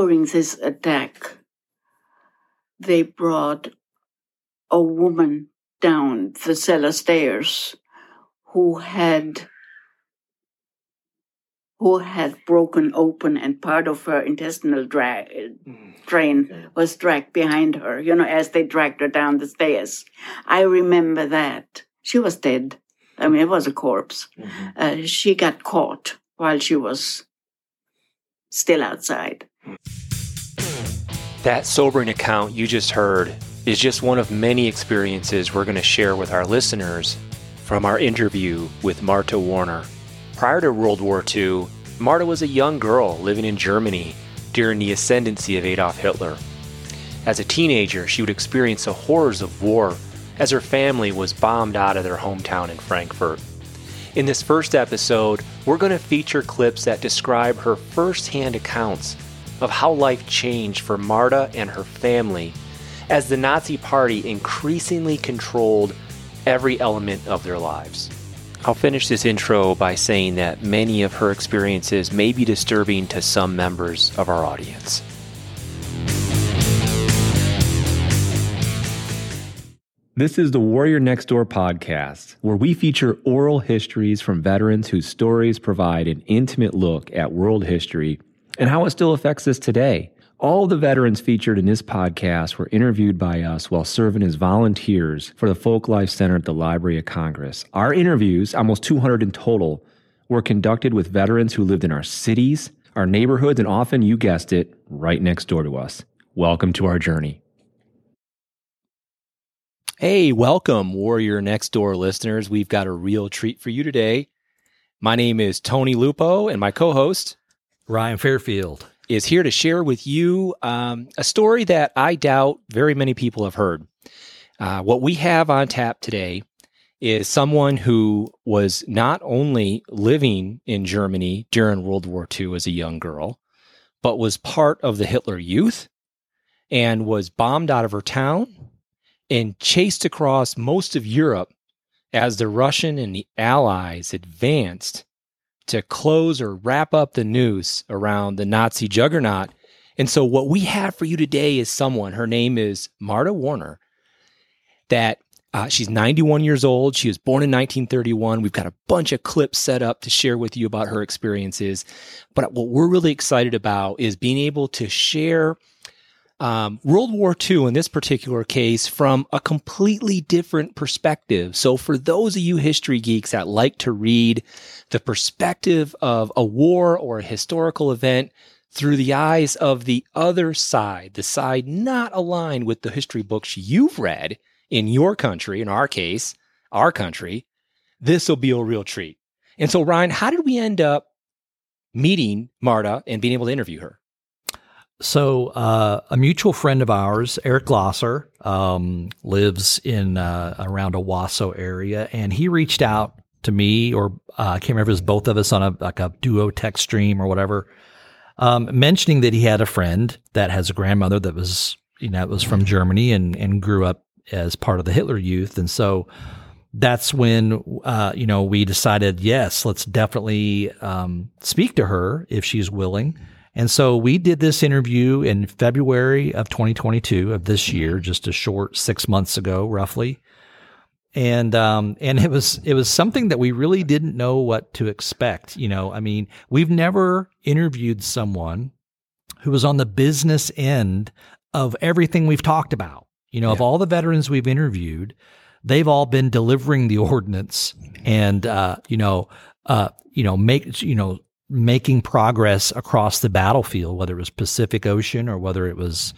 during this attack, they brought a woman down the cellar stairs who had who had broken open and part of her intestinal dra- drain was dragged behind her, you know, as they dragged her down the stairs. I remember that. She was dead. I mean, it was a corpse. Mm-hmm. Uh, she got caught while she was still outside. That sobering account you just heard is just one of many experiences we're going to share with our listeners from our interview with Marta Warner. Prior to World War II, Marta was a young girl living in Germany during the ascendancy of Adolf Hitler. As a teenager, she would experience the horrors of war as her family was bombed out of their hometown in Frankfurt. In this first episode, we're going to feature clips that describe her firsthand accounts of how life changed for Marta and her family as the Nazi Party increasingly controlled every element of their lives. I'll finish this intro by saying that many of her experiences may be disturbing to some members of our audience. This is the Warrior Next Door podcast, where we feature oral histories from veterans whose stories provide an intimate look at world history and how it still affects us today. All the veterans featured in this podcast were interviewed by us while serving as volunteers for the Folk Life Center at the Library of Congress. Our interviews, almost 200 in total, were conducted with veterans who lived in our cities, our neighborhoods, and often, you guessed it, right next door to us. Welcome to our journey. Hey, welcome, Warrior Next Door listeners. We've got a real treat for you today. My name is Tony Lupo, and my co host, Ryan Fairfield is here to share with you um, a story that I doubt very many people have heard. Uh, what we have on tap today is someone who was not only living in Germany during World War II as a young girl, but was part of the Hitler Youth and was bombed out of her town and chased across most of Europe as the Russian and the Allies advanced to close or wrap up the news around the Nazi juggernaut. And so, what we have for you today is someone, her name is Marta Warner, that uh, she's 91 years old. She was born in 1931. We've got a bunch of clips set up to share with you about her experiences. But what we're really excited about is being able to share um, World War II in this particular case from a completely different perspective. So, for those of you history geeks that like to read the perspective of a war or a historical event through the eyes of the other side, the side not aligned with the history books you've read in your country, in our case, our country, this will be a real treat. And so, Ryan, how did we end up meeting Marta and being able to interview her? So, uh, a mutual friend of ours, Eric Glosser, um, lives in uh, around Owasso area, and he reached out to me, or uh, I can't remember if it was both of us on a like a duo text stream or whatever, um, mentioning that he had a friend that has a grandmother that was you know was from Germany and and grew up as part of the Hitler Youth, and so that's when uh, you know we decided yes, let's definitely um, speak to her if she's willing. And so we did this interview in February of 2022 of this year, just a short six months ago, roughly. And um, and it was it was something that we really didn't know what to expect. You know, I mean, we've never interviewed someone who was on the business end of everything we've talked about. You know, yeah. of all the veterans we've interviewed, they've all been delivering the ordinance and uh, you know, uh, you know, make you know making progress across the battlefield, whether it was Pacific Ocean or whether it was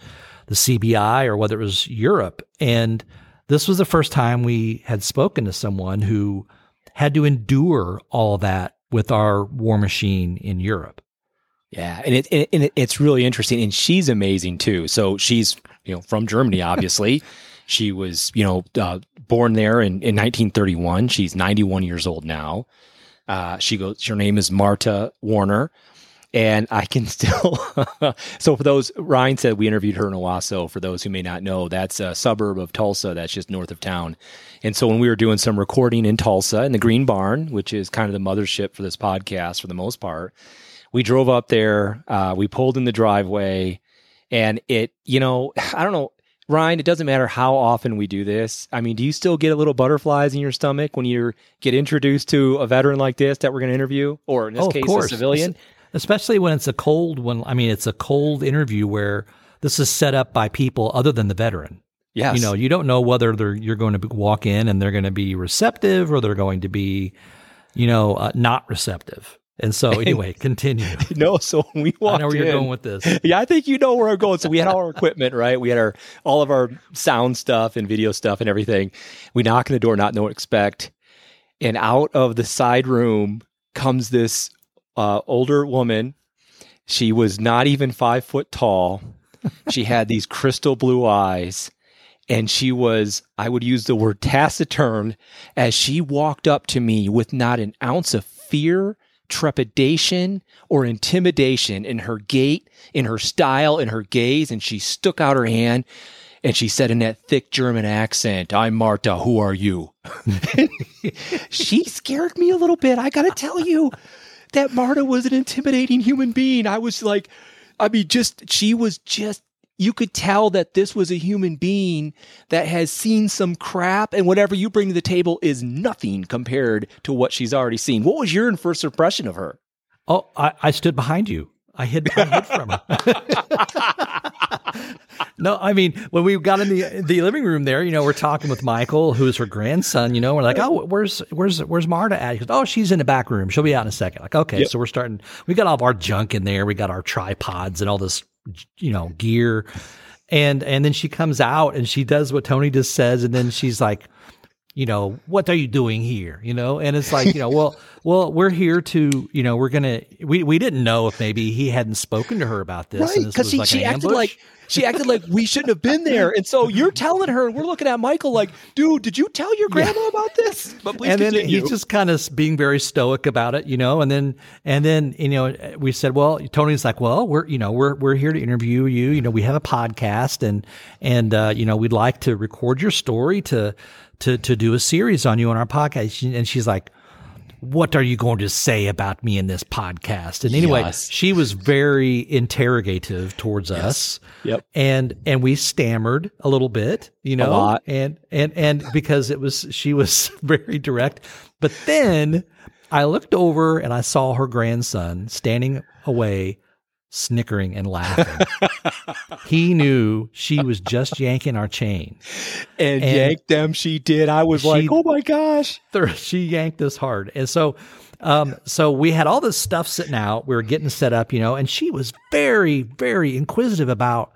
the CBI or whether it was Europe. And this was the first time we had spoken to someone who had to endure all that with our war machine in Europe. Yeah, and it, and it, it's really interesting, and she's amazing too. So she's you know from Germany, obviously. she was you know uh, born there in, in 1931. She's 91 years old now. Uh, she goes, her name is Marta Warner. And I can still, so for those, Ryan said we interviewed her in Owasso. For those who may not know, that's a suburb of Tulsa that's just north of town. And so when we were doing some recording in Tulsa in the Green Barn, which is kind of the mothership for this podcast for the most part, we drove up there. Uh, we pulled in the driveway, and it, you know, I don't know, Ryan. It doesn't matter how often we do this. I mean, do you still get a little butterflies in your stomach when you get introduced to a veteran like this that we're going to interview, or in this Oh, case, a civilian? especially when it's a cold one. I mean, it's a cold interview where this is set up by people other than the veteran. Yes. You know, you don't know whether they're you're going to walk in and they're going to be receptive or they're going to be, you know, uh, not receptive. And so, anyway, continue. no. So when we walked I know where you're going with this. Yeah, I think you know where I'm going. So we had all our equipment, right? We had our all of our sound stuff and video stuff and everything. We knock on the door, not know what to expect, and out of the side room comes this uh, older woman. She was not even five foot tall. She had these crystal blue eyes, and she was, I would use the word taciturn, as she walked up to me with not an ounce of fear, trepidation, or intimidation in her gait, in her style, in her gaze. And she stuck out her hand and she said in that thick German accent, I'm Marta, who are you? she scared me a little bit. I got to tell you that Marta was an intimidating human being. I was like, I mean, just, she was just, you could tell that this was a human being that has seen some crap, and whatever you bring to the table is nothing compared to what she's already seen. What was your first impression of her? Oh, I, I stood behind you. I hid, I hid from her. no, I mean when we got in the the living room there, you know, we're talking with Michael, who's her grandson. You know, we're like, oh, where's where's where's Marta at? He goes, oh, she's in the back room. She'll be out in a second. Like, okay, Yep. so we're starting. We got all of our junk in there. We got our tripods and all this, you know, gear. And and then she comes out and she does what Tony just says, and then she's like, you know, what are you doing here? You know, and it's like, you know, well, well, we're here to, you know, we're gonna. We we didn't know if maybe he hadn't spoken to her about this, Right, because like she acted ambush. like she acted like we shouldn't have been there, and so you're telling her, and we're looking at Michael like, dude, did you tell your grandma about this? But please and then continue. he's just kind of being very stoic about it, you know. And then, and then, you know, we said, well, Tony's like, well, we're, you know, we're we're here to interview you. You know, we have a podcast, and and uh, you know, we'd like to record your story to to to do a series on you on our podcast. And she's like. What are you going to say about me in this podcast? And anyway, Yes. she was very interrogative towards us. Yep. And and we stammered a little bit, you know, and and and because it was she was very direct. But then I looked over and I saw her grandson standing away, snickering and laughing. he knew she was just yanking our chain. and, and yanked them. She did. I was she- like, oh my gosh. She yanked us hard, and so. Um, so we had all this stuff sitting out. We were getting set up, you know, and she was very, very inquisitive about.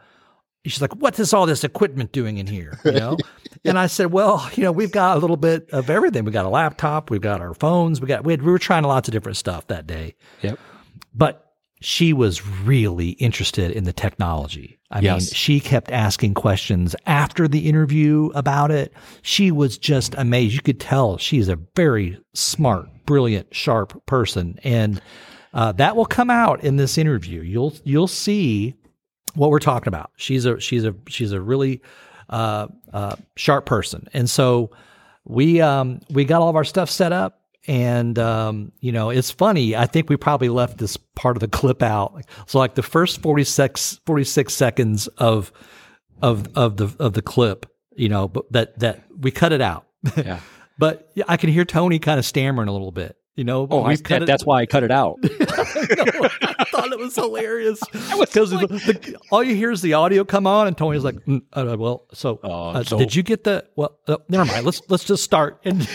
She's like, "What is all this equipment doing in here?" You know, and I said, "Well, you know, we've got a little bit of everything. We got a laptop, we've got our phones, we got we, had, we were trying lots of different stuff that day." Yep. but she was really interested in the technology. I mean, she kept asking questions after the interview about it. She was just amazed. You could tell she's a very smart, brilliant, sharp person, and uh, that will come out in this interview. You'll you'll see what we're talking about. She's a she's a she's a really uh, uh, sharp person, and so we um, we got all of our stuff set up, and um, you know it's funny. I think we probably left this part of the clip out. So like the first 46, 46 seconds of of of the of the clip, you know, but that that we cut it out. Yeah. but I can hear Tony kind of stammering a little bit. You know, Oh, I, that, it- that's why I cut it out. I thought it was hilarious because the, all you hear is the audio come on, and Tony's like, mm, uh, "Well, so, Oh, uh, so- did you get the? Well, uh, never mind. Let's let's just start." And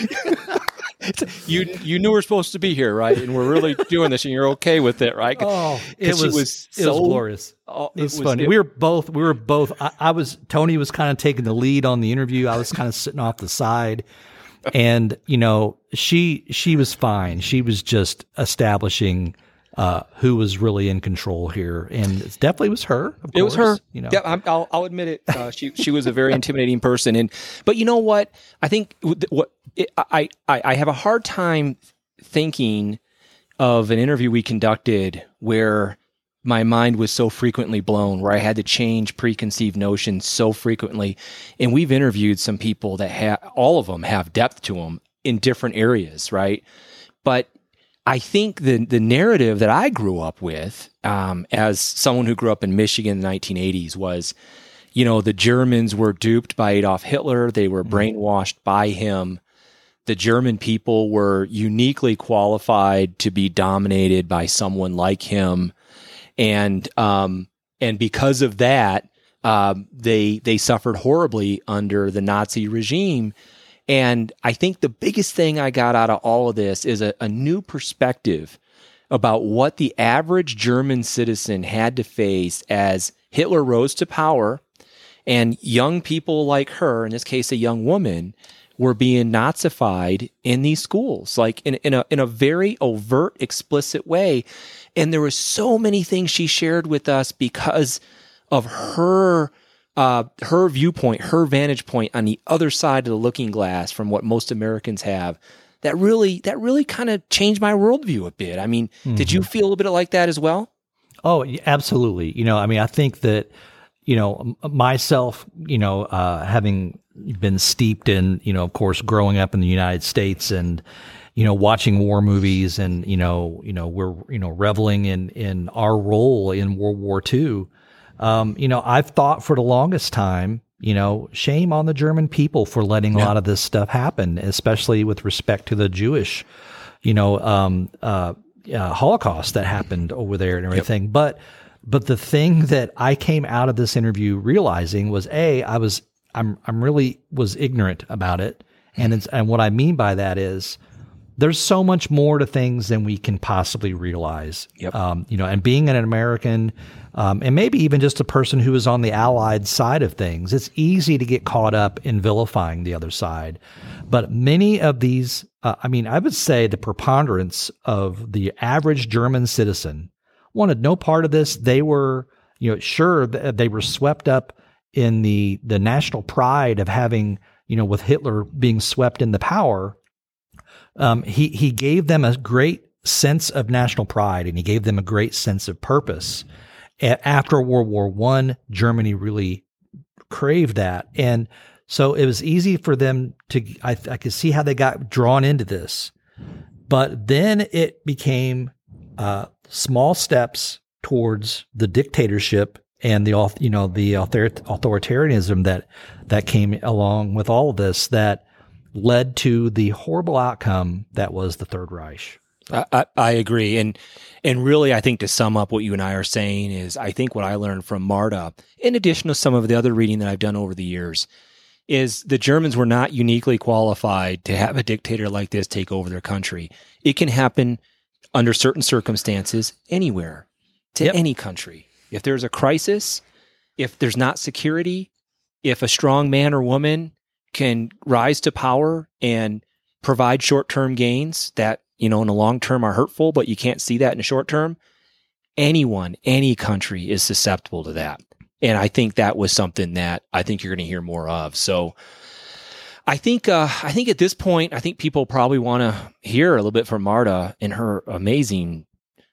you you knew we're supposed to be here, right? And we're really doing this, and you're okay with it, right? oh, it was, was it was so- glorious. Oh, It was, funny. we were both we were both. I, I was Tony was kind of taking the lead on the interview. I was kind of sitting off the side, and you know she she was fine. She was just establishing. Uh, who was really in control here? And it definitely was her. It was her. You know, yeah, I'm, I'll, I'll admit it. Uh, she she was a very intimidating person, and but you know what? I think what it, I, I I have a hard time thinking of an interview we conducted where my mind was so frequently blown, where I had to change preconceived notions so frequently. And we've interviewed some people that have all of them have depth to them in different areas, right? But I think the the narrative that I grew up with, um, as someone who grew up in Michigan in the 1980s, was, you know, the Germans were duped by Adolf Hitler. They were mm-hmm. brainwashed by him. The German people were uniquely qualified to be dominated by someone like him, and um, and because of that, um, they they suffered horribly under the Nazi regime. And I think the biggest thing I got out of all of this is a, a new perspective about what the average German citizen had to face as Hitler rose to power and young people like her, in this case, a young woman, were being Nazified in these schools, like in, in a in a very overt, explicit way. And there were so many things she shared with us because of her uh, her viewpoint, her vantage point on the other side of the looking glass from what most Americans have. That really that really kind of changed my worldview a bit. I mean, mm-hmm. did you mm-hmm. feel a bit like that as well? Oh, absolutely. You know, I mean, I think that you know myself, you know, uh, having been steeped in, you know, of course, growing up in the United States and you know, watching war movies and, you know, you know, we're, you know, reveling in, in our role in World War II. Um, you know, I've thought for the longest time, you know, shame on the German people for letting yeah. a lot of this stuff happen, especially with respect to the Jewish, you know, um, uh, uh, Holocaust that happened over there and everything. Yep. But, but the thing that I came out of this interview realizing was a, I was, I'm, I'm really was ignorant about it. And it's, and what I mean by that is, there's so much more to things than we can possibly realize. Yep. Um, you know, and being an American, um, and maybe even just a person who is on the allied side of things, it's easy to get caught up in vilifying the other side. But many of these, uh, I mean, I would say the preponderance of the average German citizen wanted no part of this. They were, you know, sure they were swept up in the the national pride of having, you know, with Hitler being swept into power um, he he gave them a great sense of national pride and he gave them a great sense of purpose. After World War One, Germany really craved that, and so it was easy for them to. I, I could see how they got drawn into this, but then it became uh, small steps towards the dictatorship and the you know the authoritarianism that that came along with all of this that led to the horrible outcome that was the Third Reich. I, I, agree, and and really, I think to sum up what you and I are saying is, I think what I learned from Marta, in addition to some of the other reading that I've done over the years, is the Germans were not uniquely qualified to have a dictator like this take over their country. It can happen under certain circumstances anywhere to yep. any country. If there's a crisis, if there's not security, if a strong man or woman can rise to power and provide short term gains that, you know, in the long term are hurtful, but you can't see that in the short term, anyone, any country is susceptible to that. And I think that was something that I think you're going to hear more of. So I think, uh, I think at this point, I think people probably want to hear a little bit from Marta in her amazing,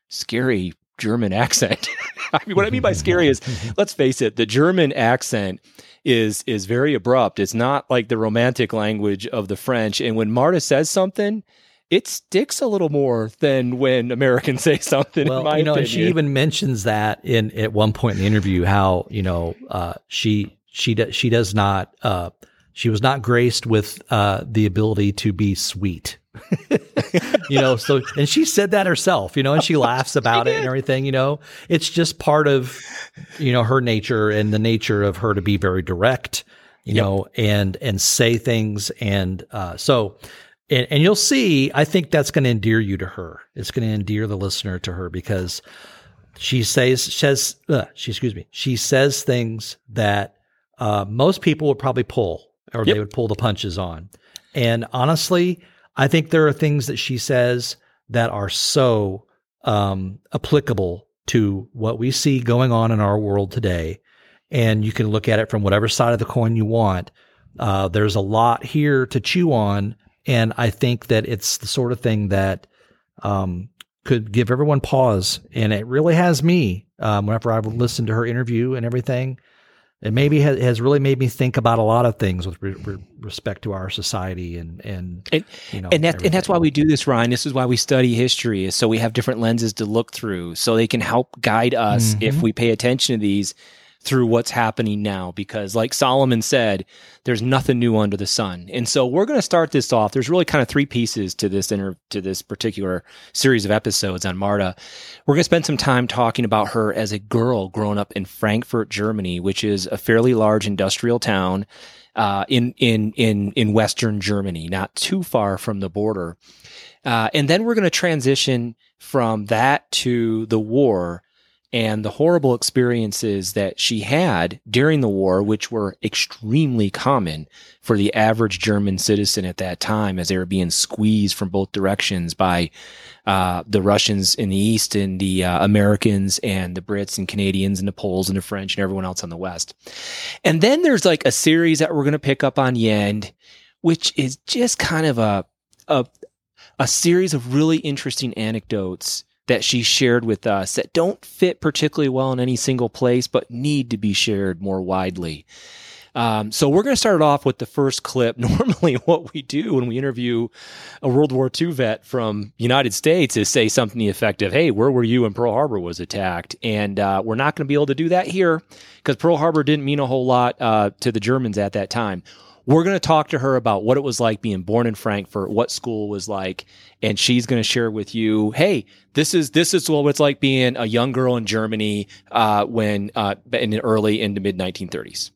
scary German accent. I mean, what I mean by scary is, let's face it, the German accent is is very abrupt. It's not like the romantic language of the French. And when Marta says something, it sticks a little more than when Americans say something. Well, you know, opinion. she even mentions that in at one point in the interview how you know uh, she she does she does not uh, she was not graced with uh, the ability to be sweet. you know, so and she said that herself, you know, and she laughs about it and everything, you know. It's just part of you know her nature and the nature of her to be very direct, you yep. know, and and say things and uh so and, and you'll see, I think that's going to endear you to her. It's going to endear the listener to her because she says says uh, she excuse me, she says things that uh, most people would probably pull or yep. they would pull the punches on. And honestly, I think there are things that she says that are so um, applicable to what we see going on in our world today. And you can look at it from whatever side of the coin you want. Uh, there's a lot here to chew on. And I think that it's the sort of thing that um, could give everyone pause. And it really has me um, whenever I've listened to her interview and everything. It maybe has, has really made me think about a lot of things with re- re- respect to our society and and and, you know and, that, and that's why we do this ryan this is why we study history is so we have different lenses to look through so they can help guide us if Mhm. we pay attention to these through what's happening now because like solomon said there's nothing new under the sun. And so we're going to start this off. There's really kind of three pieces to this inter- to this particular series of episodes on marta. We're going to spend some time talking about her as a girl growing up in frankfurt germany which is a fairly large industrial town uh, in in in in Western Germany, not too far from the border. Uh, and then we're going to transition from that to the war and the horrible experiences that she had during the war, which were extremely common for the average German citizen at that time, as they were being squeezed from both directions by uh, the Russians in the east and the uh, Americans and the Brits and Canadians and the Poles and the French and everyone else on the west. And then there's like a series that we're going to pick up on the end, which is just kind of a a a series of really interesting anecdotes that she shared with us that don't fit particularly well in any single place, but need to be shared more widely. Um, so we're going to start off with the first clip. Normally, what we do when we interview a World War II vet from United States is say something to the effect of, "Hey, where were you when Pearl Harbor was attacked?" And uh, we're not going to be able to do that here because Pearl Harbor didn't mean a whole lot uh, to the Germans at that time. We're going to talk to her about what it was like being born in Frankfurt, what school was like, and she's going to share with you, "Hey, this is this is what it's like being a young girl in Germany uh, when uh, in the early into mid 1930s."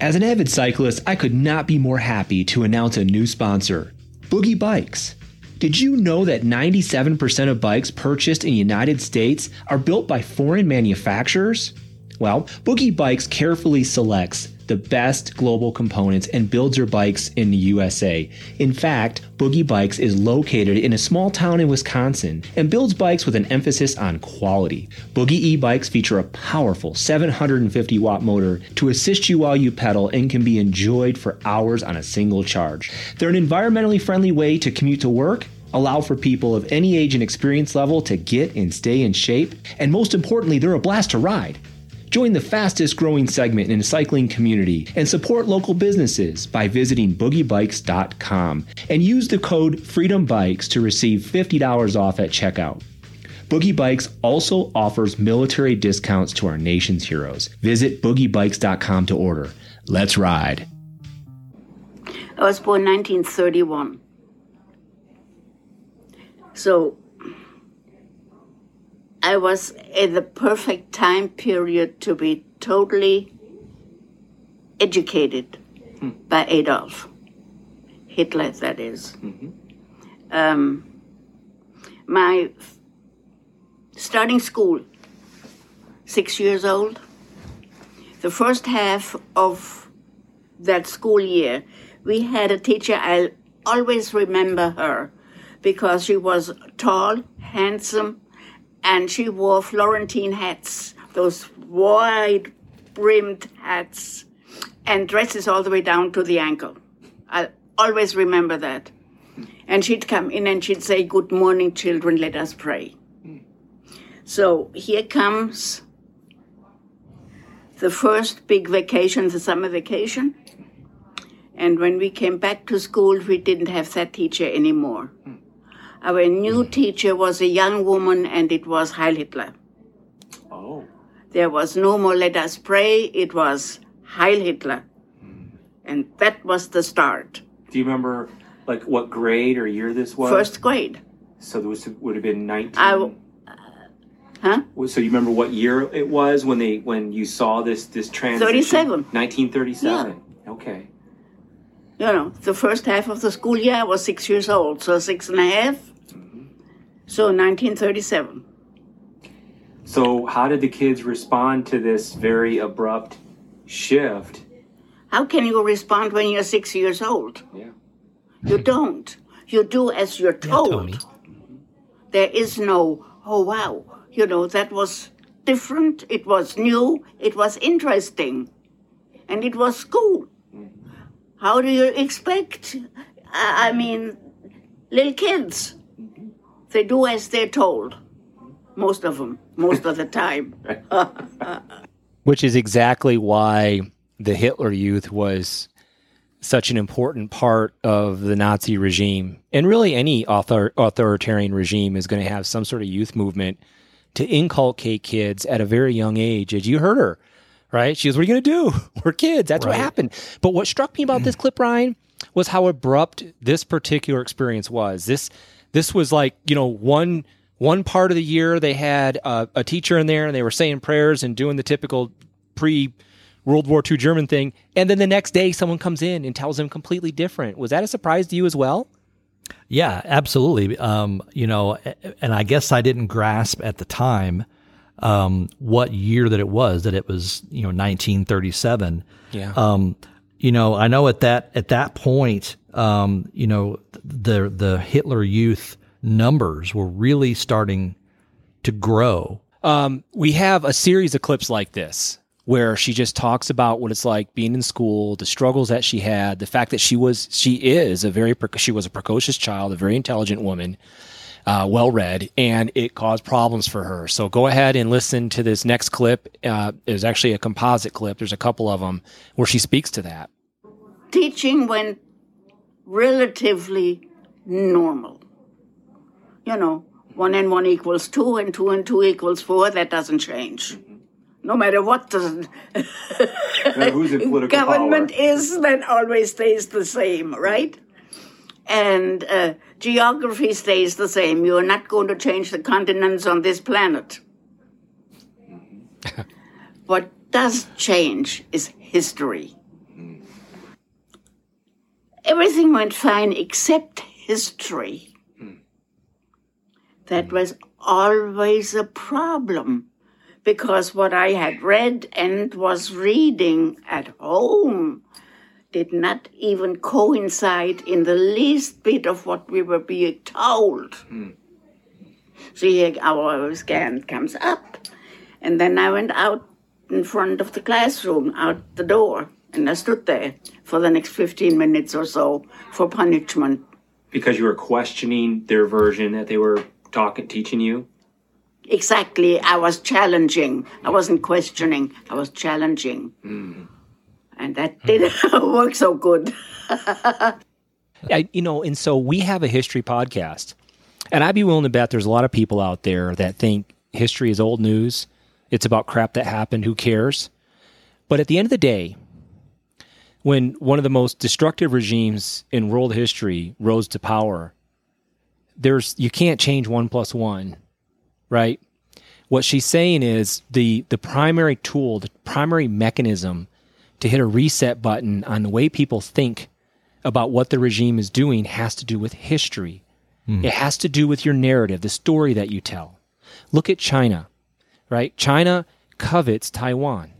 As an avid cyclist, I could not be more happy to announce a new sponsor Boogie Bikes. Did you know that 97% of bikes purchased in the United States are built by foreign manufacturers? Well, Boogie Bikes carefully selects the best global components and builds their bikes in the USA. In fact, Boogie Bikes is located in a small town in Wisconsin and builds bikes with an emphasis on quality. Boogie e bikes feature a powerful 750 watt motor to assist you while you pedal and can be enjoyed for hours on a single charge. They're an environmentally friendly way to commute to work allow for people of any age and experience level to get and stay in shape, and most importantly, they're a blast to ride. Join the fastest growing segment in the cycling community and support local businesses by visiting boogiebikes.com and use the code FREEDOMBIKES to receive $50 off at checkout. Boogie Bikes also offers military discounts to our nation's heroes. Visit boogiebikes.com to order. Let's ride. I was born 1931. So I was in the perfect time period to be totally educated by Adolf Hitler, that is. Um, my f- starting school, six years old. The first half of that school year, we had a teacher, I'll always remember her because she was tall, handsome, and she wore Florentine hats, those wide brimmed hats, and dresses all the way down to the ankle. I'll always remember that. And she'd come in and she'd say, Good morning, children, let us pray. So here comes the first big vacation, the summer vacation. And when we came back to school, we didn't have that teacher anymore. Our new mm. teacher was a young woman, and it was Heil Hitler. Oh. There was no more let us pray, it was Heil Hitler. Mm. And that was the start. Do you remember like what grade or year this was? First grade. So this would have been 19. I w- uh, Huh? So you remember what year it was when they when you saw this this transition? 37. 1937. Yeah. Okay. You know, the first half of the school year I was six years old, so six and a half. So 1937. So how did the kids respond to this very abrupt shift? How can you respond when you're six years old? Yeah. You don't. You do as you're told. Tony. there is no, oh wow, you know, that was different, it was new, it was interesting, and it was school. Mm-hmm. How do you expect? I I mean, little kids, they do as they're told. Most of them, most of the time. which is exactly why the Hitler Youth was such an important part of the Nazi regime. And really, any author- authoritarian regime is going to have some sort of youth movement to inculcate kids at a very young age. As you heard her, right? She was, What are you going to do? We're kids. That's right. what happened. But what struck me about this clip, Ryan, was how abrupt this particular experience was. This this was like you know one one part of the year they had a, a teacher in there and they were saying prayers and doing the typical pre World War II German thing, and then the next day someone comes in and tells them completely different. Was that a surprise to you as well? Yeah, absolutely. Um, you know, and I guess I didn't grasp at the time um, what year that it was. That it was, you know, 1937. Yeah. Um, you know, I know at that at that point, um, you know, the the Hitler Youth numbers were really starting to grow. Um, we have a series of clips like this where she just talks about what it's like being in school, the struggles that she had, the fact that she was she is a very she was a precocious child, a very intelligent woman, uh, well read, and it caused problems for her. So go ahead and listen to this next clip. Uh, it's actually a composite clip. There's a couple of them where she speaks to that. Teaching went relatively normal. You know, one and one equals two, and two and two equals four. That doesn't change. No matter what the government power. is, that always stays the same, right? And uh, geography stays the same. You are not going to change the continents on this planet. what does change is history. Everything went fine except history. That was always a problem because what I had read and was reading at home did not even coincide in the least bit of what we were being told. Mm. So here our scan comes up, and then I went out in front of the classroom, out the door, and I stood there for the next 15 minutes or so for punishment. Because you were questioning their version that they were talking, teaching you? Exactly. I was challenging. I wasn't questioning. I was challenging. Mm. And that didn't work so good. I, you know, and so we have a history podcast. And I'd be willing to bet there's a lot of people out there that think history is old news. It's about crap that happened. Who cares? But at the end of the day, when one of the most destructive regimes in world history rose to power, there's you can't change one plus one, right? What she's saying is the the primary tool, the primary mechanism to hit a reset button on the way people think about what the regime is doing has to do with history. Mm. It has to do with your narrative, the story that you tell. Look at China, right? China covets Taiwan.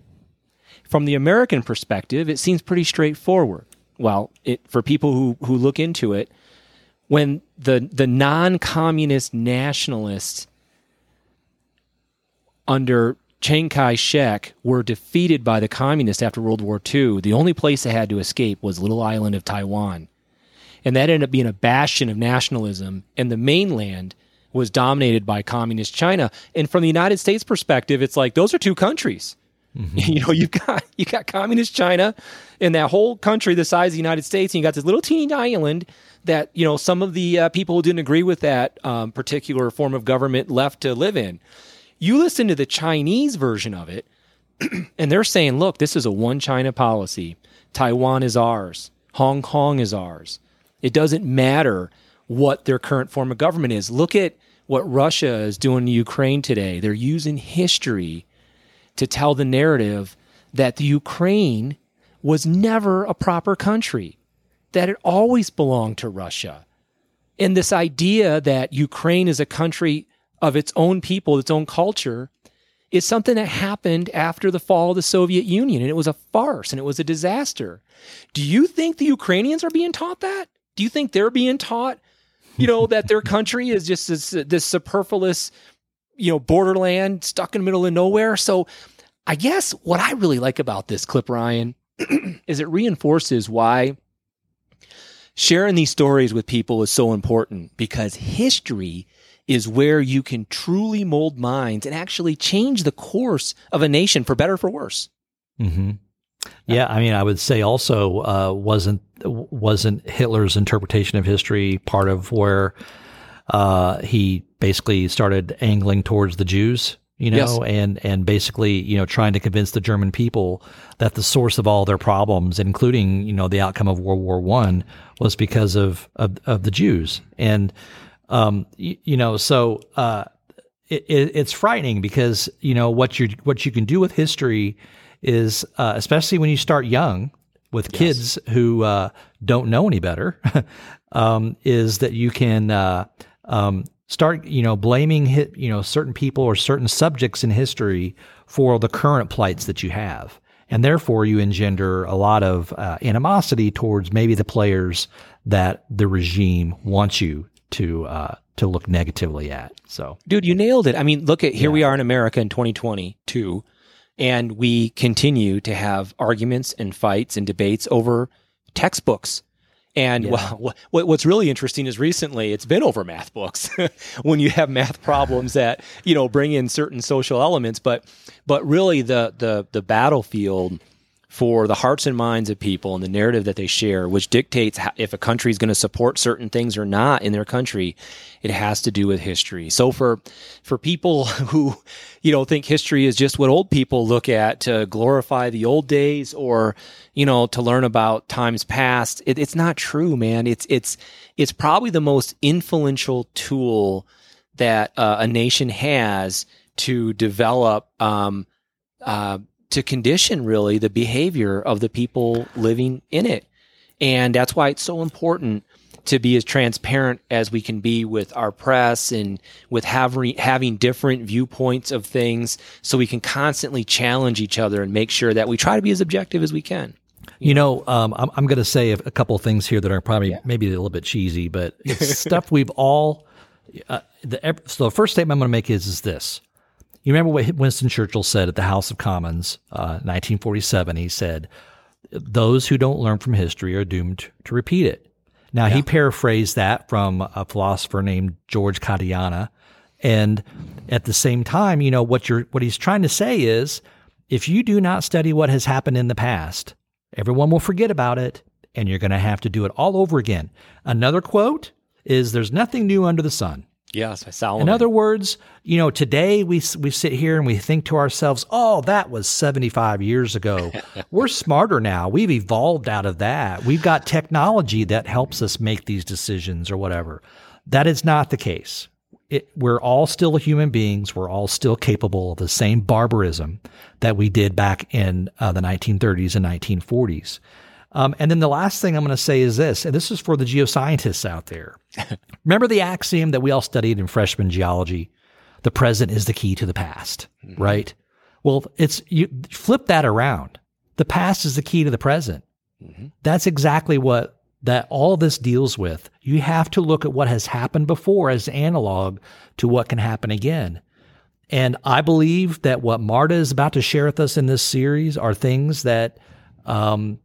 From the American perspective, it seems pretty straightforward. Well, it, for people who, who look into it, when the, the non communist nationalists under Chiang Kai shek were defeated by the communists after World War II, the only place they had to escape was little island of Taiwan. And that ended up being a bastion of nationalism, and the mainland was dominated by communist China. And from the United States perspective, it's like those are two countries. Mm-hmm. You know, you've got you got communist China and that whole country the size of the United States, and you got this little teeny island that you know some of the uh, people who didn't agree with that um, particular form of government left to live in. You listen to the Chinese version of it, and they're saying, "Look, this is a one China policy. Taiwan is ours. Hong Kong is ours. It doesn't matter what their current form of government is. Look at what Russia is doing to Ukraine today. They're using history." To tell the narrative that the Ukraine was never a proper country, that it always belonged to Russia. And this idea that Ukraine is a country of its own people, its own culture, is something that happened after the fall of the Soviet Union. And it was a farce and it was a disaster. Do you think the Ukrainians are being taught that? Do you think they're being taught, you know, that their country is just this, this superfluous you know, borderland stuck in the middle of nowhere. So I guess what I really like about this clip, Ryan, is it reinforces why sharing these stories with people is so important because history is where you can truly mold minds and actually change the course of a nation for better or for worse. Mm-hmm. Yeah, I mean, I would say also uh, wasn't wasn't Hitler's interpretation of history part of where uh, he basically started angling towards the Jews, you know, yes. and and basically you know trying to convince the German people that the source of all their problems, including you know the outcome of World War One, was because of, of of the Jews, and um, you, you know, so uh, it, it, it's frightening because you know what you what you can do with history is uh, especially when you start young with yes. kids who uh, don't know any better, um, is that you can uh, um, start, you know, blaming hit, you know, certain people or certain subjects in history for the current plights that you have, and therefore you engender a lot of uh, animosity towards maybe the players that the regime wants you to uh, to look negatively at. So, dude, you nailed it. I mean, look at here yeah. we are in America in 2022 and we continue to have arguments and fights and debates over textbooks. And yeah. well, what, what's really interesting is recently it's been over math books when you have math problems that you know bring in certain social elements, but but really the the the battlefield for the hearts and minds of people and the narrative that they share, which dictates how, if a country is going to support certain things or not in their country. It has to do with history. So for for people who you know think history is just what old people look at to glorify the old days or you know to learn about times past, it, it's not true, man. It's it's it's probably the most influential tool that uh, a nation has to develop. Um, uh, to condition really the behavior of the people living in it. And that's why it's so important to be as transparent as we can be with our press and with having having different viewpoints of things so we can constantly challenge each other and make sure that we try to be as objective as we can. You know, um, I'm, I'm going to say a, couple of things here that are probably yeah. maybe a little bit cheesy, but it's stuff we've all. Uh, the, so the first statement I'm going to make is is this: you remember what Winston Churchill said at the House of Commons, uh, 1947? He said, Those who don't learn from history are doomed to repeat it. Now, yeah. he paraphrased that from a philosopher named George Santayana. And at the same time, you know, what you're, what he's trying to say is if you do not study what has happened in the past, everyone will forget about it and you're going to have to do it all over again. Another quote is there's nothing new under the sun. Yes, Solomon. In other words, you know, today we we sit here and we think to ourselves, "Oh, that was 75 years ago. We're smarter now. We've evolved out of that. We've got technology that helps us make these decisions or whatever." That is not the case. It, we're all still human beings. We're all still capable of the same barbarism that we did back in uh, the 1930s and 1940s. Um, and then the last thing I'm going to say is this, and this is for the geoscientists out there. Remember the axiom that we all studied in freshman geology? The present is the key to the past, mm-hmm. right? Well, it's you flip that around. The past is the key to the present. Mm-hmm. That's exactly what that all this deals with. You have to look at what has happened before as analog to what can happen again. And I believe that what Marta is about to share with us in this series are things that um,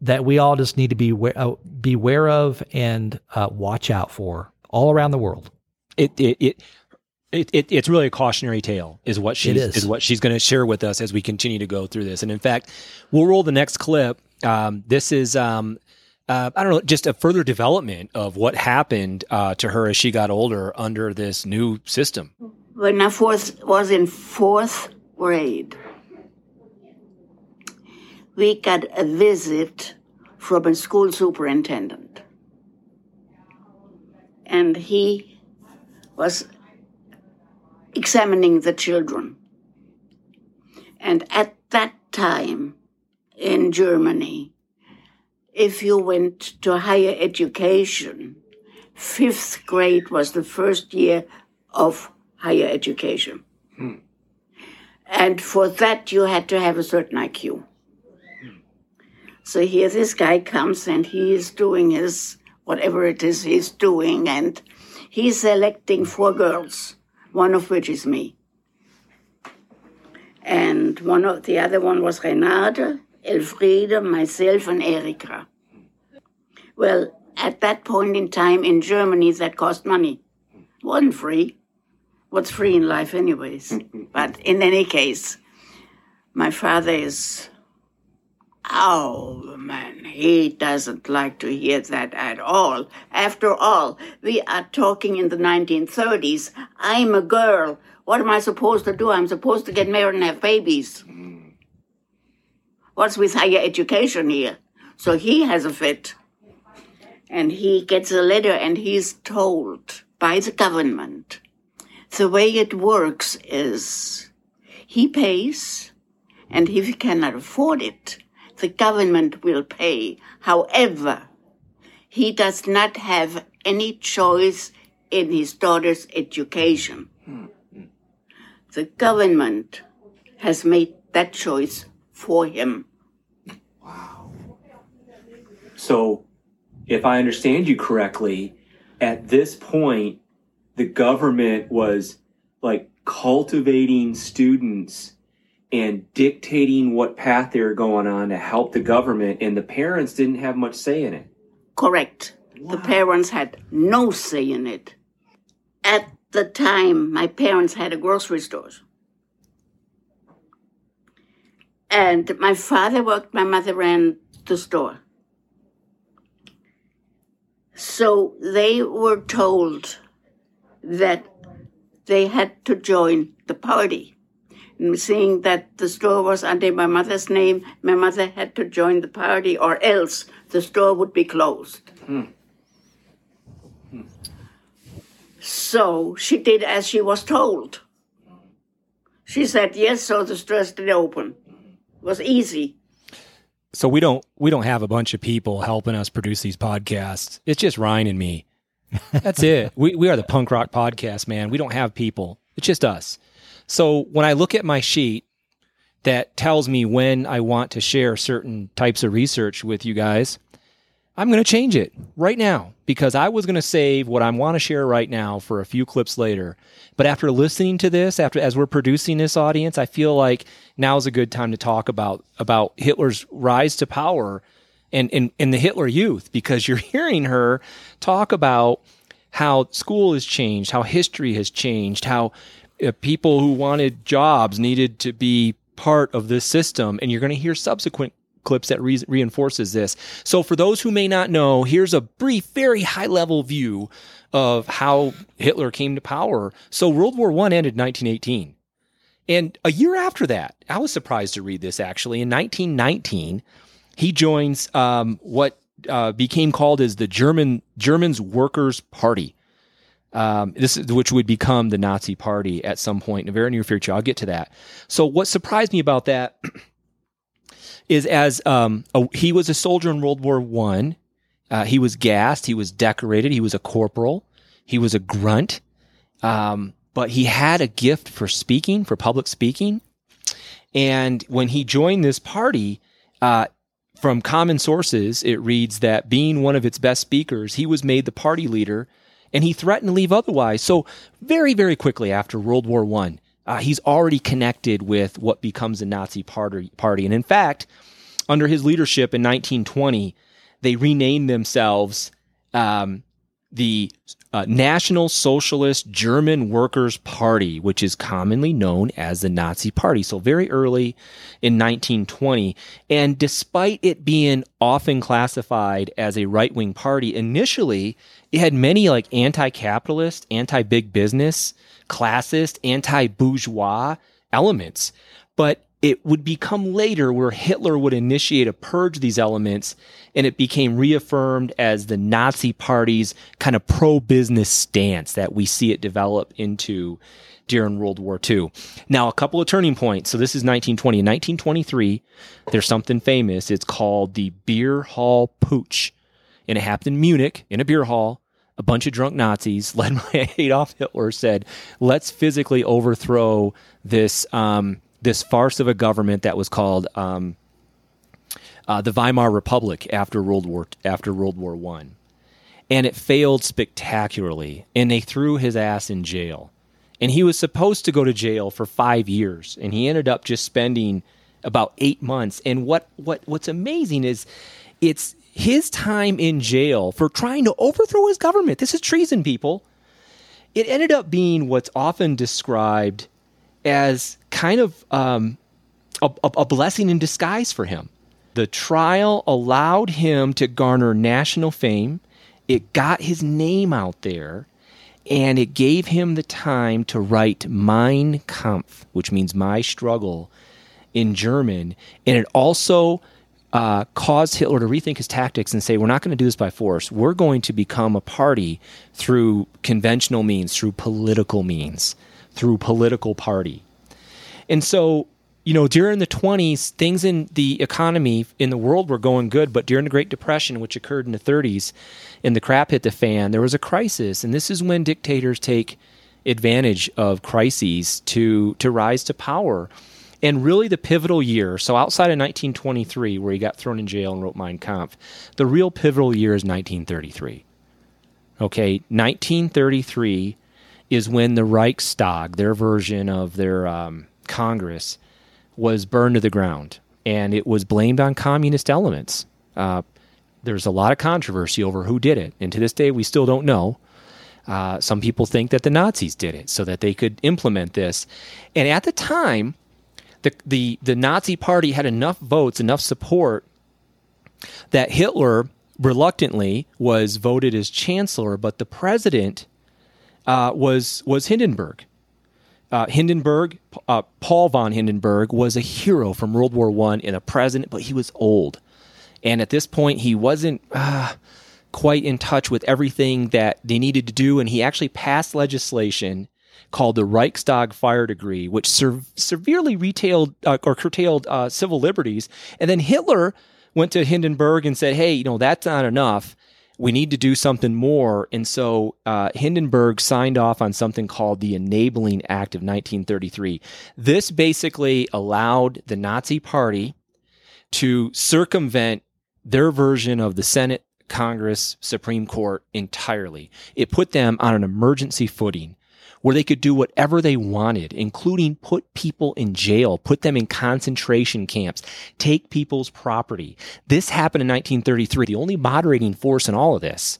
that we all just need to be uh, beware of and uh, watch out for all around the world. It it it. It, it, it's really a cautionary tale, is what she's is. is what she's going to share with us as we continue to go through this. And in fact, we'll roll the next clip. Um, this is um, uh, I don't know, just a further development of what happened uh, to her as she got older under this new system. When I fourth, was in fourth grade, we got a visit from a school superintendent. And he was examining the children. And at that time in Germany, if you went to higher education, fifth grade was the first year of higher education. Hmm. And for that, you had to have a certain IQ. So here this guy comes and he is doing his whatever it is he's doing, and he's selecting four girls, one of which is me. And one of the other one was Renate, Elfriede, myself, and Erika. Well, at that point in time in Germany, that cost money. Wasn't free. What's free in life, anyways? but in any case, my father is. Oh man, he doesn't like to hear that at all. After all, we are talking in the 1930s. I'm a girl. What am I supposed to do? I'm supposed to get married and have babies. Hmm. What's with higher education here? So he has a fit. And he gets a letter and he's told by the government the way it works is he pays, and if he cannot afford it, the government will pay. However, he does not have any choice in his daughter's education. The government has made that choice for him. Wow. So, if I understand you correctly, at this point, the government was like cultivating students and dictating what path they were going on to help the government, and the parents didn't have much say in it. Correct. The parents had no say in it. At the time, my parents had a grocery store. And my father worked, my mother ran the store. So they were told that they had to join the party. And seeing that the store was under my mother's name, my mother had to join the party, or else the store would be closed. Hmm. So she did as she was told. She said yes, so the store stayed open. It was easy. So we don't we don't have a bunch of people helping us produce these podcasts. It's just Ryan and me. That's it. We we are the punk rock podcast, man. We don't have people. It's just us. So when I look at my sheet that tells me when I want to share certain types of research with you guys, I'm going to change it right now because I was going to save what I want to share right now for a few clips later. But after listening to this, after as we're producing this audience, I feel like now is a good time to talk about about Hitler's rise to power and and, and the Hitler Youth because you're hearing her talk about how school has changed, how history has changed, how people who wanted jobs needed to be part of this system, and you're going to hear subsequent clips that re- reinforces this. So for those who may not know, here's a brief, very high level view of how Hitler came to power. So World War One ended 1918. And a year after that, I was surprised to read this actually. In 1919, he joins um, what uh, became called as the German Germans Workers Party. Um, this is which would become the Nazi Party at some point in the very near future. I'll get to that. So what surprised me about that is as um, a, he was a soldier in World War One. Uh, he was gassed. He was decorated. He was a corporal. He was a grunt. Um, but he had a gift for speaking, for public speaking. And when he joined this party, uh, from common sources, it reads that being one of its best speakers, he was made the party leader and he threatened to leave otherwise. So, very, very quickly after World War One, uh, he's already connected with what becomes the Nazi party. Party, and in fact, under his leadership in 1920, they renamed themselves um, the uh, National Socialist German Workers' Party, which is commonly known as the Nazi Party. So very early in 1920. And despite it being often classified as a right wing party, initially it had many like anti capitalist, anti big business, classist, anti bourgeois elements. But it would become later where Hitler would initiate a purge these elements and it became reaffirmed as the Nazi party's kind of pro business stance that we see it develop into during World War II. Now, a couple of turning points. So this is 1920. In 1923, there's something famous. It's called the Beer Hall Putsch. And it happened in Munich in a beer hall. A bunch of drunk Nazis led by Adolf Hitler said, let's physically overthrow this, um, this farce of a government that was called um, uh, the Weimar Republic after World War after World War One, and it failed spectacularly. And they threw his ass in jail, and he was supposed to go to jail for five years, and he ended up just spending about eight months. And what what what's amazing is it's his time in jail for trying to overthrow his government. This is treason, people it ended up being what's often described as kind of um, a, a blessing in disguise for him. The trial allowed him to garner national fame. It got his name out there and it gave him the time to write Mein Kampf, which means my struggle in German. And it also uh, caused Hitler to rethink his tactics and say, we're not going to do this by force. We're going to become a party through conventional means, through political means, through political party. And so you know, during the 20s, things in the economy in the world were going good, but during the Great Depression, which occurred in the 30s, and the crap hit the fan, there was a crisis. And this is when dictators take advantage of crises to, to rise to power. And really, the pivotal year, so outside of 1923, where he got thrown in jail and wrote Mein Kampf, the real pivotal year is 1933. Okay, 1933 is when the Reichstag, their version of their um, Congress, was burned to the ground, and it was blamed on communist elements. Uh, there's a lot of controversy over who did it, and to this day, we still don't know. Uh, some people think that the Nazis did it so that they could implement this. And at the time, the, the, the Nazi party had enough votes, enough support, that Hitler reluctantly was voted as chancellor, but the president uh, was, was Hindenburg uh, Hindenburg, uh, Paul von Hindenburg, was a hero from World War One and a president, but he was old, and at this point he wasn't uh, quite in touch with everything that they needed to do. And he actually passed legislation called the Reichstag Fire Decree, which ser- severely retailed uh, or curtailed uh, civil liberties. And then Hitler went to Hindenburg and said, "Hey, you know that's not enough." We need to do something more. And so uh, Hindenburg signed off on something called the Enabling Act of 1933. This basically allowed the Nazi Party to circumvent their version of the Senate, Congress, Supreme Court entirely. It put them on an emergency footing where they could do whatever they wanted, including put people in jail, put them in concentration camps, take people's property. This happened in 1933. The only moderating force in all of this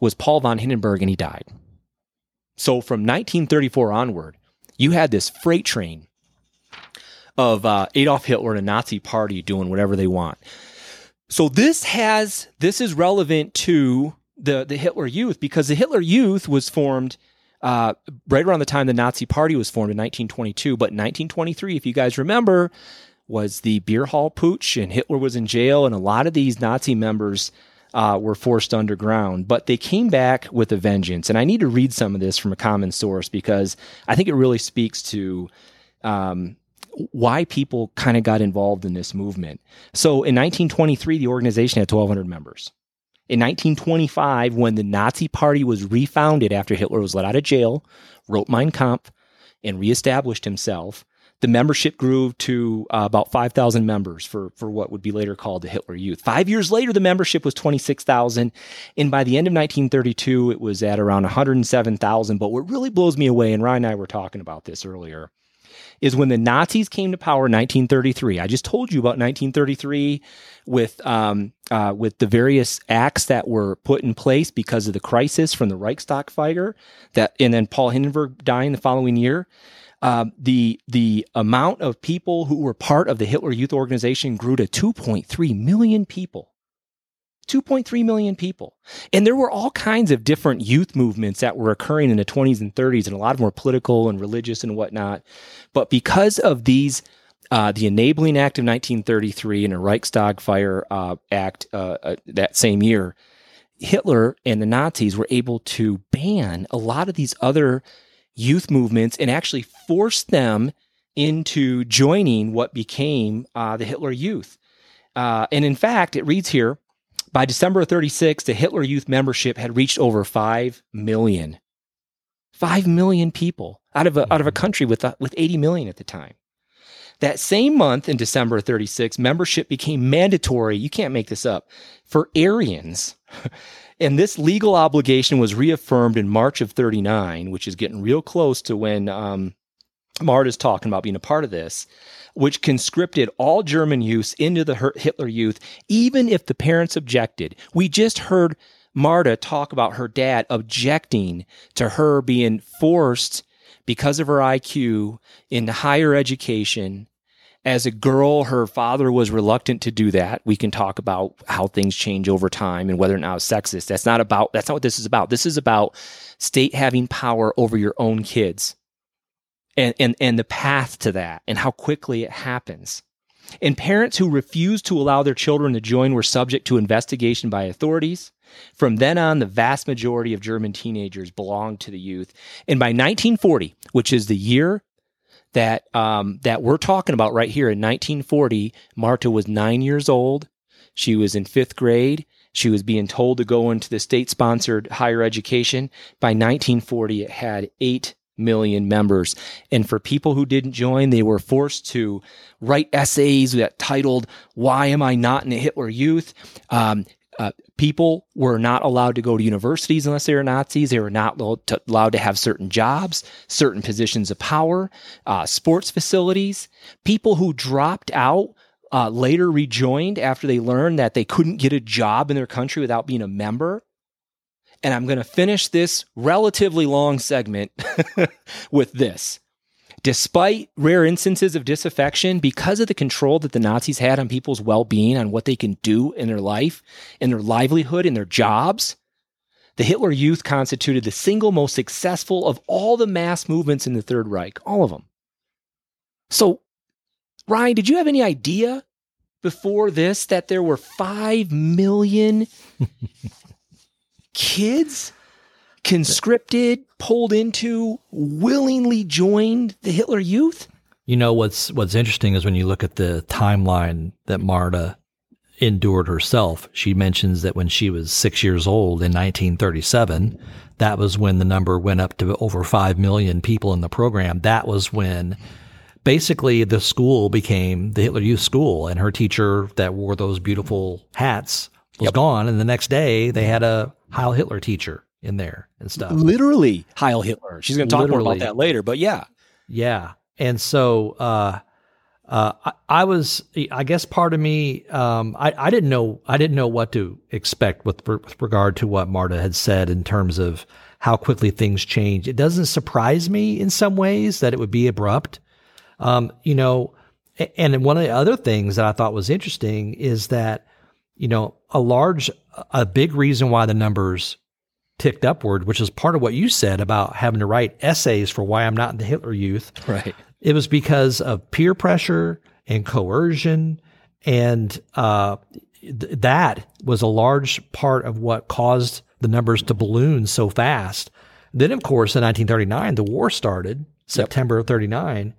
was Paul von Hindenburg, and he died. So from 1934 onward, you had this freight train of uh, Adolf Hitler and the Nazi Party doing whatever they want. So this has this is relevant to the the Hitler Youth because the Hitler Youth was formed uh, right around the time the Nazi Party was formed in 1922. But 1923, if you guys remember, was the beer hall putsch, and Hitler was in jail, and a lot of these Nazi members uh, were forced underground. But they came back with a vengeance. And I need to read some of this from a common source because I think it really speaks to. Um, why people kind of got involved in this movement. So in 1923, the organization had 1,200 members. In 1925, when the Nazi Party was refounded after Hitler was let out of jail, wrote Mein Kampf, and reestablished himself, the membership grew to uh, about 5,000 members for, for what would be later called the Hitler Youth. Five years later, the membership was 26,000. And by the end of 1932, it was at around 107,000. But what really blows me away, and Ryan and I were talking about this earlier, is when the Nazis came to power in 1933. I just told you about 1933 with um, uh, with the various acts that were put in place because of the crisis from the Reichstag fire that, and then Paul Hindenburg dying the following year. Uh, the the amount of people who were part of the Hitler Youth Organization grew to 2.3 million people 2.3 million people. And there were all kinds of different youth movements that were occurring in the 20s and 30s, and a lot of political and religious and whatnot. But because of these, uh, the Enabling Act of 1933 and a Reichstag Fire uh, Act uh, uh, that same year, Hitler and the Nazis were able to ban a lot of these other youth movements and actually force them into joining what became uh, the Hitler Youth. Uh, and in fact, it reads here by December 36, the Hitler Youth membership had reached over 5 million. 5 million people out of a, out of a mm-hmm. country with, uh, with 80 million at the time. That same month in December 36, membership became mandatory. You can't make this up for Aryans. and this legal obligation was reaffirmed in March of 39, which is getting real close to when um, Marta's talking about being a part of this which conscripted all German youths into the Hitler Youth, even if the parents objected. We just heard Marta talk about her dad objecting to her being forced because of her IQ into higher education. As a girl, her father was reluctant to do that. We can talk about how things change over time and whether or not it's sexist. That's not about, that's not what this is about. This is about state having power over your own kids and, and, and the path to that and how quickly it happens. And parents who refused to allow their children to join were subject to investigation by authorities. From then on, the vast majority of German teenagers belonged to the youth. And by 1940, which is the year that um, that we're talking about right here in 1940, Marta was nine years old. She was in fifth grade. She was being told to go into the state sponsored higher education. By 1940, it had eight million members. And for people who didn't join, they were forced to write essays that titled, Why Am I Not in a Hitler Youth? Um, uh, people were not allowed to go to universities unless they were Nazis. They were not allowed to have certain jobs, certain positions of power, uh, sports facilities. People who dropped out uh, later rejoined after they learned that they couldn't get a job in their country without being a member. And I'm going to finish this relatively long segment with this. Despite rare instances of disaffection, because of the control that the Nazis had on people's well being, on what they can do in their life, in their livelihood, in their jobs, the Hitler Youth constituted the single most successful of all the mass movements in the Third Reich, all of them. So, Ryan, did you have any idea before this that there were 5 million kids conscripted, pulled into, willingly joined the Hitler Youth? You know what's what's interesting is when you look at the timeline that Marta endured herself. She mentions that when she was six years old in 1937, that was when the number went up to over five million people in the program. That was when basically the school became the Hitler Youth School, and her teacher that wore those beautiful hats was yep. gone. And the next day, they had a Heil Hitler teacher in there and stuff. Literally Heil Hitler. She's going to talk Literally. more about that later, but yeah. Yeah. And so, uh, uh, I, I, was, I guess part of me, um, I, I didn't know, I didn't know what to expect with, with regard to what Marta had said in terms of how quickly things change. It doesn't surprise me in some ways that it would be abrupt. Um, you know, and one of the other things that I thought was interesting is that, you know, a large, a big reason why the numbers ticked upward, which is part of what you said about having to write essays for why I'm not in the Hitler Youth. Right. It was because of peer pressure and coercion, and uh, th- that was a large part of what caused the numbers to balloon so fast. Then, of course, in 1939, the war started, September of 39,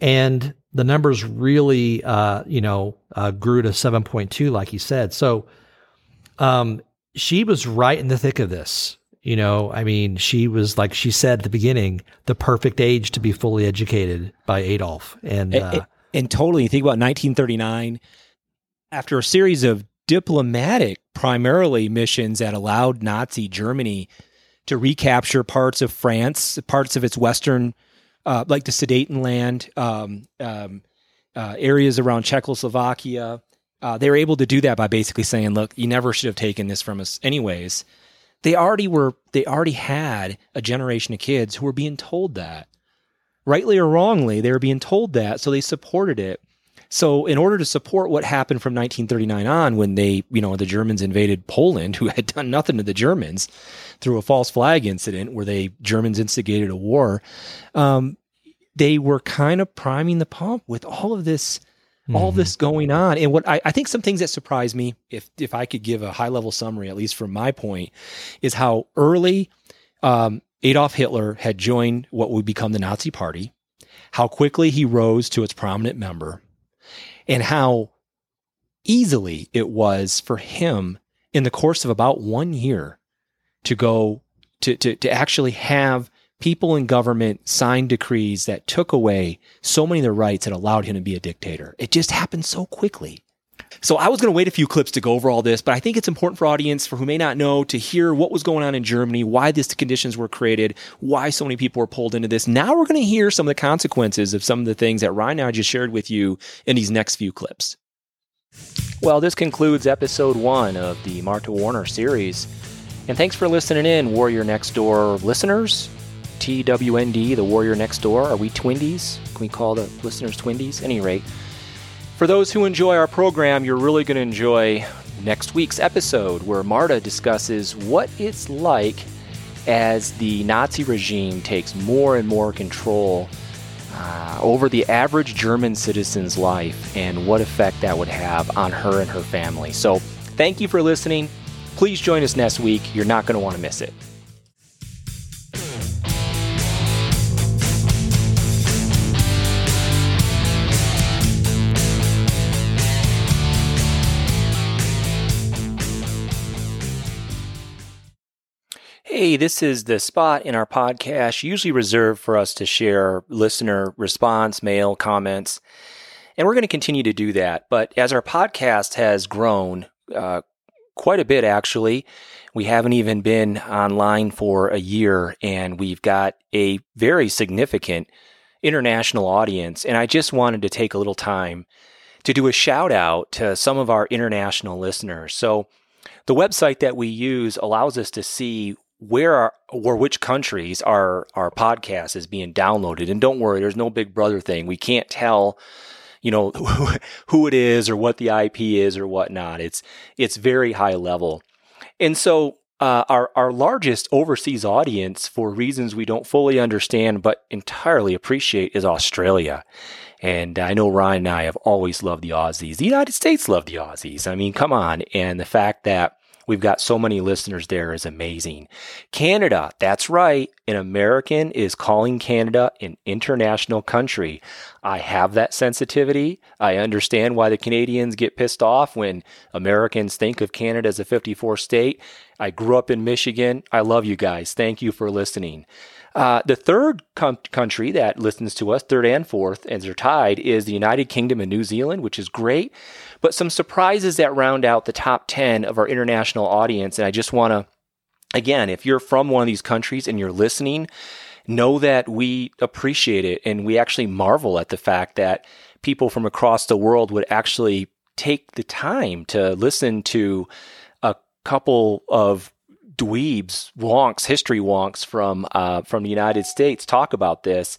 and the numbers really, uh, you know, uh, grew to 7.2, like he said. So, um, she was right in the thick of this. You know, I mean, she was like she said at the beginning, the perfect age to be fully educated by Adolf, and uh, and, and totally. think about 1939. After a series of diplomatic, primarily missions that allowed Nazi Germany to recapture parts of France, parts of its western, uh, like the Sudetenland, um, um, uh, areas around Czechoslovakia. Uh, they were able to do that by basically saying, "Look, you never should have taken this from us, anyways." they already were they already had a generation of kids who were being told that rightly or wrongly they were being told that so they supported it so in order to support what happened from 1939 on when they you know the germans invaded poland who had done nothing to the germans through a false flag incident where they germans instigated a war um, they were kind of priming the pump with all of this all mm-hmm. this going on. And what I, I, think some things that surprised me, if if I could give a high level summary, at least from my point, is how early um, Adolf Hitler had joined what would become the Nazi Party, how quickly he rose to its prominent member, and how easily it was for him in the course of about one year to go to to, to actually have people in government sign decrees that took away so many of their rights and allowed him to be a dictator. It just happened so quickly. So I was going to wait a few clips to go over all this, but I think it's important for audience for who may not know to hear what was going on in Germany, why these conditions were created, why so many people were pulled into this. Now we're going to hear some of the consequences of some of the things that Ryan and I just shared with you in these next few clips. Well, this concludes episode one of the Marta Warner series. And thanks for listening in, Warrior Next Door listeners. TWND, the Warrior Next Door. Are we twindies? Can we call the listeners twindies? Any rate, for those who enjoy our program, you're really going to enjoy next week's episode where Marta discusses what it's like as the Nazi regime takes more and more control uh, over the average German citizen's life and what effect that would have on her and her family. So, thank you for listening. Please join us next week. You're not going to want to miss it. Hey, this is the spot in our podcast usually reserved for us to share listener response, mail, comments. And we're going to continue to do that. But as our podcast has grown uh, quite a bit, actually, we haven't even been online for a year, and we've got a very significant international audience. And I just wanted to take a little time to do a shout out to some of our international listeners. So, the website that we use allows us to see where are or which countries our our podcast is being downloaded. And don't worry, there's no big brother thing. We can't tell, you know, who it is or what the IP is or whatnot. It's it's very high level. And so uh, our our largest overseas audience, for reasons we don't fully understand but entirely appreciate, is Australia. And I know Ryan and I have always loved the Aussies. The United States love the Aussies. I mean, come on. And the fact that We've got so many listeners there is amazing. Canada, that's right. An American is calling Canada an international country. I have that sensitivity. I understand why the Canadians get pissed off when Americans think of Canada as a 54 state. I grew up in Michigan. I love you guys. Thank you for listening. Uh, the third com- country that listens to us, third and fourth, as they're tied, is the United Kingdom and New Zealand, which is great. But some surprises that round out the top 10 of our international audience. And I just want to, again, if you're from one of these countries and you're listening, know that we appreciate it and we actually marvel at the fact that people from across the world would actually take the time to listen to a couple of dweebs, wonks, history wonks from uh, from the United States talk about this.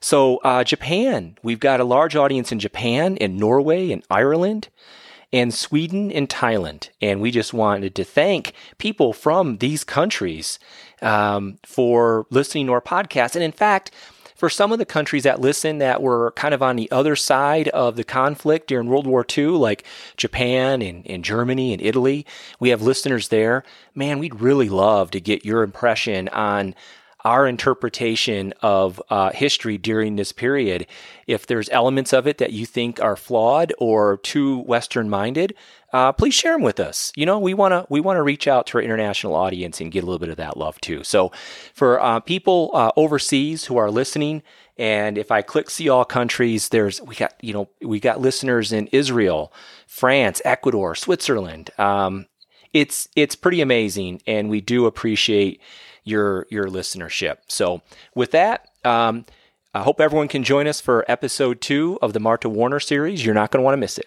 So uh, Japan, we've got a large audience in Japan, in Norway, in Ireland, and Sweden and Thailand, and we just wanted to thank people from these countries um, for listening to our podcast. And in fact, for some of the countries that listen that were kind of on the other side of the conflict during World War II, like Japan and, and Germany and Italy, we have listeners there. Man, we'd really love to get your impression on our interpretation of uh, history during this period. If there's elements of it that you think are flawed or too Western minded, uh, please share them with us. You know, we want to we want to reach out to our international audience and get a little bit of that love too. So, for uh, people uh, overseas who are listening, and if I click see all countries, there's we got you know we got listeners in Israel, France, Ecuador, Switzerland. Um, it's it's pretty amazing, and we do appreciate your your listenership. So with that. Um, I hope everyone can join us for episode two of the Marta Warner series. You're not going to want to miss it.